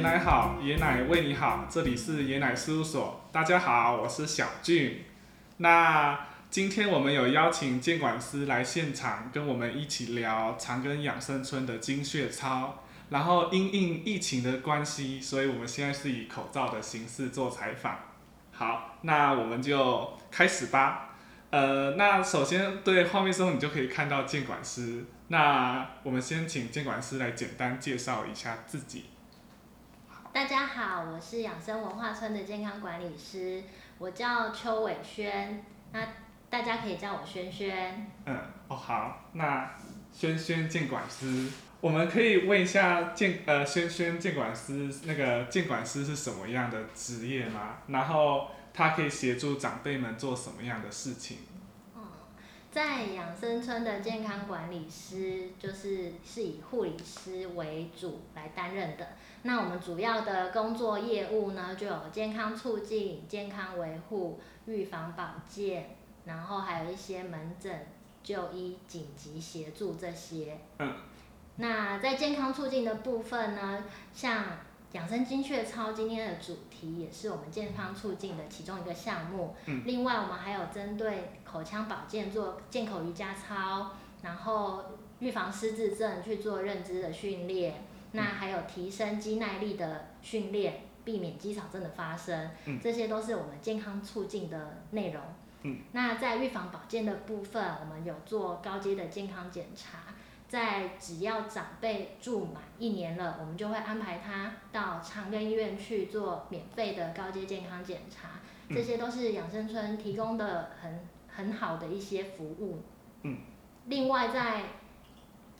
奶好爷奶为你好，这里是爷奶事务所。大家好，我是小俊。那今天我们有邀请监管师来现场跟我们一起聊长庚养生村的精血操。然后因应疫情的关系，所以我们现在是以口罩的形式做采访。好，那我们就开始吧。呃，那首先对画面中你就可以看到监管师。那我们先请监管师来简单介绍一下自己。大家好，我是养生文化村的健康管理师，我叫邱伟轩，那大家可以叫我轩轩。嗯，哦好，那轩轩监管师，我们可以问一下监呃轩轩监管师，那个监管师是什么样的职业吗？然后他可以协助长辈们做什么样的事情？在养生村的健康管理师，就是是以护理师为主来担任的。那我们主要的工作业务呢，就有健康促进、健康维护、预防保健，然后还有一些门诊就医、紧急协助这些。嗯。那在健康促进的部分呢，像养生精确操今天的主题也是我们健康促进的其中一个项目。嗯。另外，我们还有针对口腔保健做健口瑜伽操，然后预防失智症去做认知的训练。那还有提升肌耐力的训练，避免肌少症的发生。嗯。这些都是我们健康促进的内容。嗯。那在预防保健的部分，我们有做高阶的健康检查。在只要长辈住满一年了，我们就会安排他到长庚医院去做免费的高阶健康检查，这些都是养生村提供的很很好的一些服务。嗯。另外，在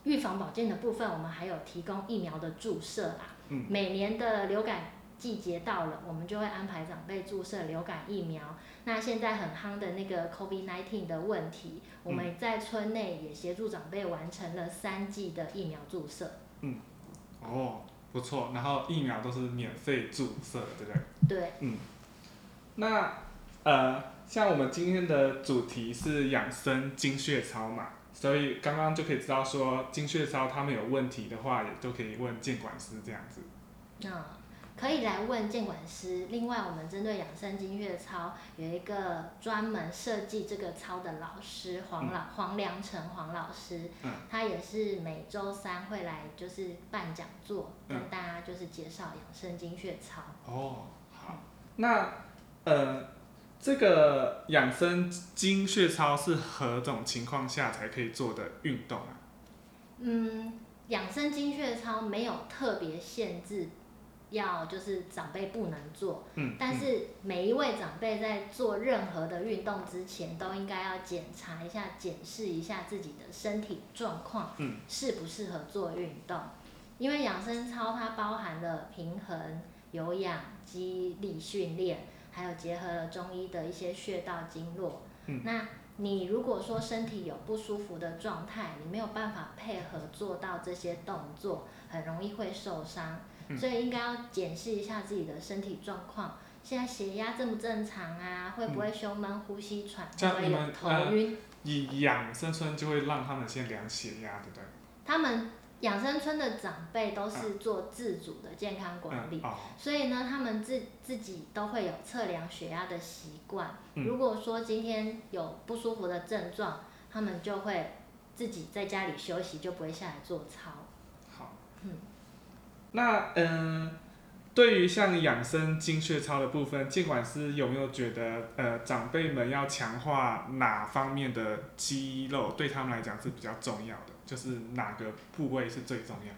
预防保健的部分，我们还有提供疫苗的注射啦。嗯。每年的流感季节到了，我们就会安排长辈注射流感疫苗。那现在很夯的那个 COVID-19 的问题，我们在村内也协助长辈完成了三剂的疫苗注射。嗯，哦，不错。然后疫苗都是免费注射，对不对？对。嗯。那呃，像我们今天的主题是养生精血操嘛，所以刚刚就可以知道说精血操他们有问题的话，也都可以问监管师这样子。那。可以来问监管师。另外，我们针对养生精血操有一个专门设计这个操的老师黄老黄良成黄老师，他也是每周三会来就是办讲座，跟大家就是介绍养生精血操。哦，好。那呃，这个养生精血操是何种情况下才可以做的运动啊？嗯，养生精血操没有特别限制。要就是长辈不能做，但是每一位长辈在做任何的运动之前，都应该要检查一下、检视一下自己的身体状况，适不适合做运动。因为养生操它包含了平衡、有氧、肌力训练，还有结合了中医的一些穴道经络。那你如果说身体有不舒服的状态，你没有办法配合做到这些动作，很容易会受伤。所以应该要检视一下自己的身体状况，现在血压正不正常啊？会不会胸闷、呼吸喘？会不会有头晕？以养生村就会让他们先量血压，对不对？他们养生村的长辈都是做自主的健康管理，所以呢，他们自自己都会有测量血压的习惯。如果说今天有不舒服的症状，他们就会自己在家里休息，就不会下来做操。好，嗯。那嗯，对于像养生精血操的部分，尽管是有没有觉得呃长辈们要强化哪方面的肌肉对他们来讲是比较重要的？就是哪个部位是最重要？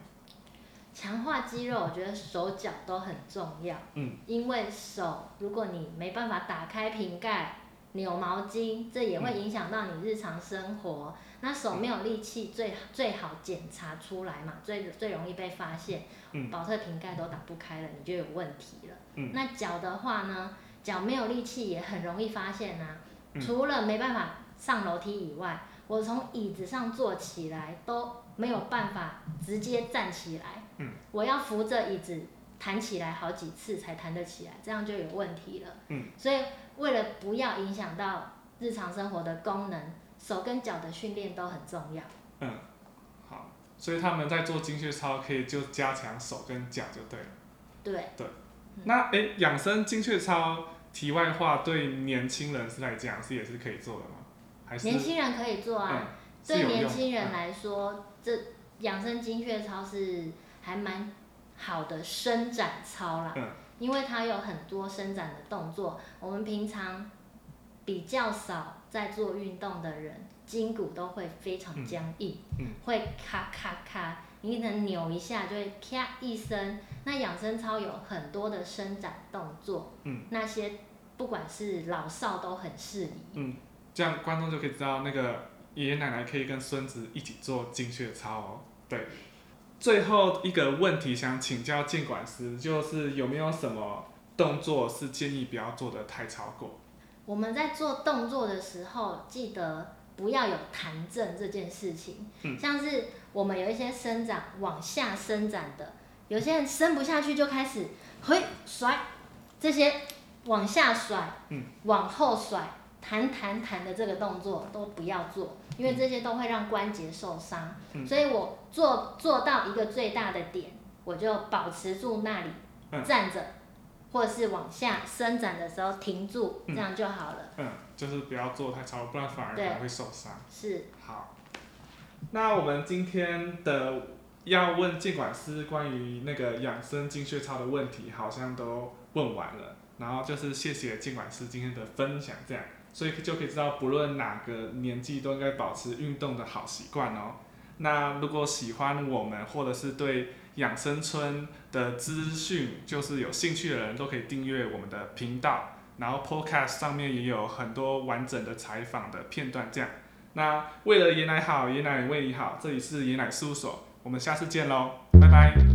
强化肌肉，我觉得手脚都很重要。嗯，因为手，如果你没办法打开瓶盖。扭毛巾，这也会影响到你日常生活。那手没有力气，最最好检查出来嘛，最最容易被发现。嗯。保特瓶盖都打不开了，你就有问题了。嗯。那脚的话呢，脚没有力气也很容易发现呐。除了没办法上楼梯以外，我从椅子上坐起来都没有办法直接站起来。嗯。我要扶着椅子弹起来好几次才弹得起来，这样就有问题了。嗯。所以。为了不要影响到日常生活的功能，手跟脚的训练都很重要。嗯，好，所以他们在做精确操可以就加强手跟脚就对了。对。对，那诶，养生精确操，题外话，对年轻人是来讲是也是可以做的吗？还是年轻人可以做啊。对年轻人来说，这养生精确操是还蛮好的伸展操啦。嗯。因为它有很多伸展的动作，我们平常比较少在做运动的人，筋骨都会非常僵硬，会咔咔咔，你能扭一下就会咔一声。那养生操有很多的伸展动作，那些不管是老少都很适宜。嗯，这样观众就可以知道，那个爷爷奶奶可以跟孙子一起做精血操哦。对。最后一个问题想请教监管师，就是有没有什么动作是建议不要做的太超过？我们在做动作的时候，记得不要有弹震这件事情。嗯。像是我们有一些伸展往下伸展的，有些人伸不下去就开始嘿甩，这些往下甩，嗯，往后甩，弹弹弹的这个动作都不要做。因为这些都会让关节受伤，所以我做做到一个最大的点，我就保持住那里站着，或者是往下伸展的时候停住，这样就好了。嗯，就是不要做太超，不然反而可能会受伤。是。好，那我们今天的要问监管师关于那个养生精血操的问题，好像都问完了。然后就是谢谢监管师今天的分享，这样。所以就可以知道，不论哪个年纪都应该保持运动的好习惯哦。那如果喜欢我们，或者是对养生村的资讯就是有兴趣的人，都可以订阅我们的频道。然后 Podcast 上面也有很多完整的采访的片段，这样。那为了爷奶好，爷奶为你好，这里是爷奶事务所，我们下次见喽，拜拜。